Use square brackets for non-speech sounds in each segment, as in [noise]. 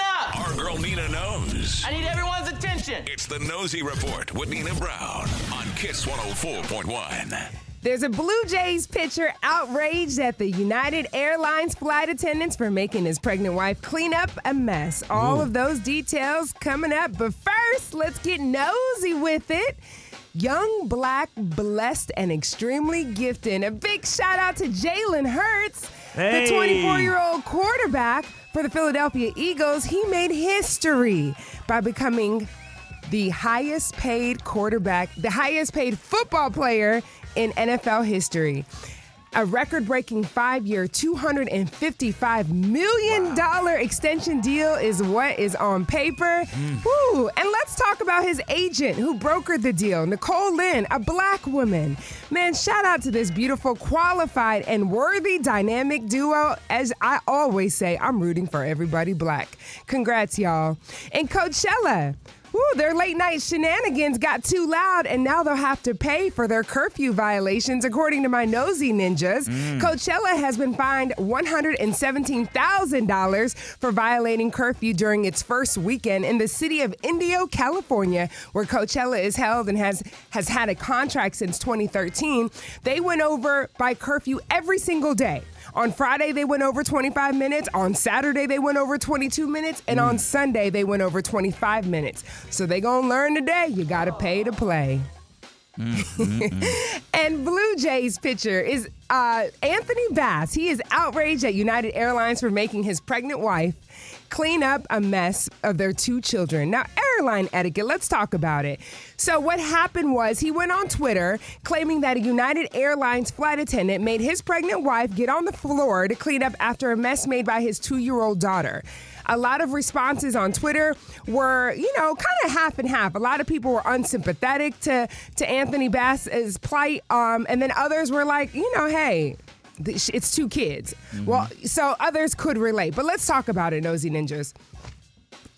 Our girl Nina knows. I need everyone's attention. It's the Nosey Report with Nina Brown on Kiss 104.1. There's a Blue Jays pitcher outraged at the United Airlines flight attendants for making his pregnant wife clean up a mess. All of those details coming up. But first, let's get nosy with it. Young, black, blessed, and extremely gifted. A big shout out to Jalen Hurts, Hey. the 24 year old quarterback for the Philadelphia Eagles. He made history by becoming the highest paid quarterback, the highest paid football player in NFL history. A record breaking five year, $255 million extension deal is what is on paper. Mm. Woo. And let's talk about his agent who brokered the deal, Nicole Lynn, a black woman. Man, shout out to this beautiful, qualified, and worthy dynamic duo. As I always say, I'm rooting for everybody black. Congrats, y'all. And Coachella. Woo, their late night shenanigans got too loud, and now they'll have to pay for their curfew violations, according to my nosy ninjas. Mm. Coachella has been fined $117,000 for violating curfew during its first weekend in the city of Indio, California, where Coachella is held and has, has had a contract since 2013. They went over by curfew every single day. On Friday, they went over 25 minutes. On Saturday, they went over 22 minutes. And on mm. Sunday, they went over 25 minutes. So they gonna learn today. You gotta pay to play. Mm-hmm, mm-hmm. [laughs] and Blue Jays pitcher is uh, Anthony Bass. He is outraged at United Airlines for making his pregnant wife clean up a mess of their two children. Now, airline etiquette, let's talk about it. So, what happened was he went on Twitter claiming that a United Airlines flight attendant made his pregnant wife get on the floor to clean up after a mess made by his two year old daughter. A lot of responses on Twitter were, you know, kind of half and half. A lot of people were unsympathetic to to Anthony Bass's plight, um, and then others were like, you know, hey, it's two kids. Well, so others could relate, but let's talk about it, nosy ninjas.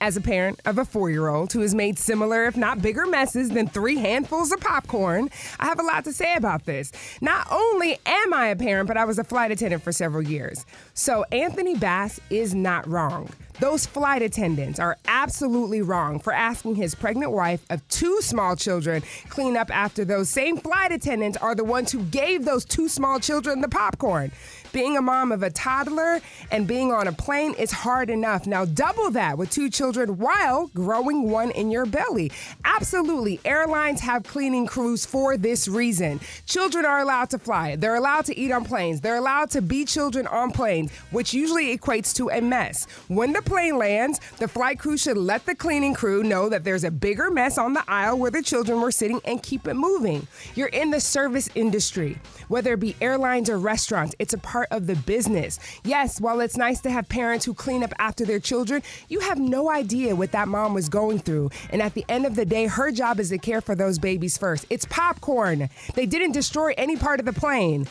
As a parent of a four year old who has made similar, if not bigger, messes than three handfuls of popcorn, I have a lot to say about this. Not only am I a parent, but I was a flight attendant for several years. So Anthony Bass is not wrong. Those flight attendants are absolutely wrong for asking his pregnant wife of two small children clean up after those same flight attendants are the ones who gave those two small children the popcorn. Being a mom of a toddler and being on a plane is hard enough. Now, double that with two children while growing one in your belly. Absolutely. Airlines have cleaning crews for this reason. Children are allowed to fly, they're allowed to eat on planes, they're allowed to be children on planes, which usually equates to a mess. When the plane lands, the flight crew should let the cleaning crew know that there's a bigger mess on the aisle where the children were sitting and keep it moving. You're in the service industry, whether it be airlines or restaurants, it's a part of the business. Yes, while it's nice to have parents who clean up after their children, you have no idea what that mom was going through. And at the end of the day, her job is to care for those babies first. It's popcorn. They didn't destroy any part of the plane.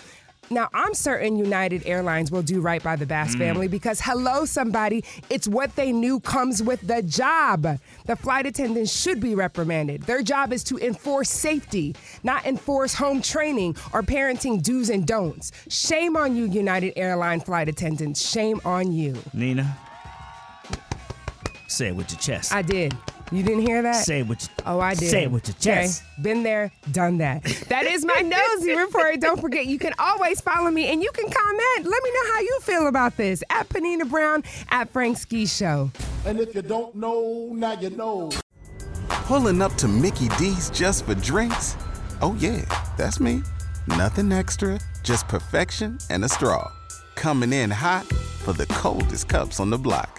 Now, I'm certain United Airlines will do right by the Bass mm. family because, hello, somebody, it's what they knew comes with the job. The flight attendants should be reprimanded. Their job is to enforce safety, not enforce home training or parenting do's and don'ts. Shame on you, United Airline flight attendants. Shame on you. Nina, say it with your chest. I did. You didn't hear that? say it with your, Oh, I did. Say it with your Okay. chest. Been there, done that. That is my nosy [laughs] report. Don't forget, you can always follow me and you can comment. Let me know how you feel about this at Panina Brown at Frank Ski Show. And if you don't know, now you know. Pulling up to Mickey D's just for drinks? Oh, yeah, that's me. Nothing extra, just perfection and a straw. Coming in hot for the coldest cups on the block.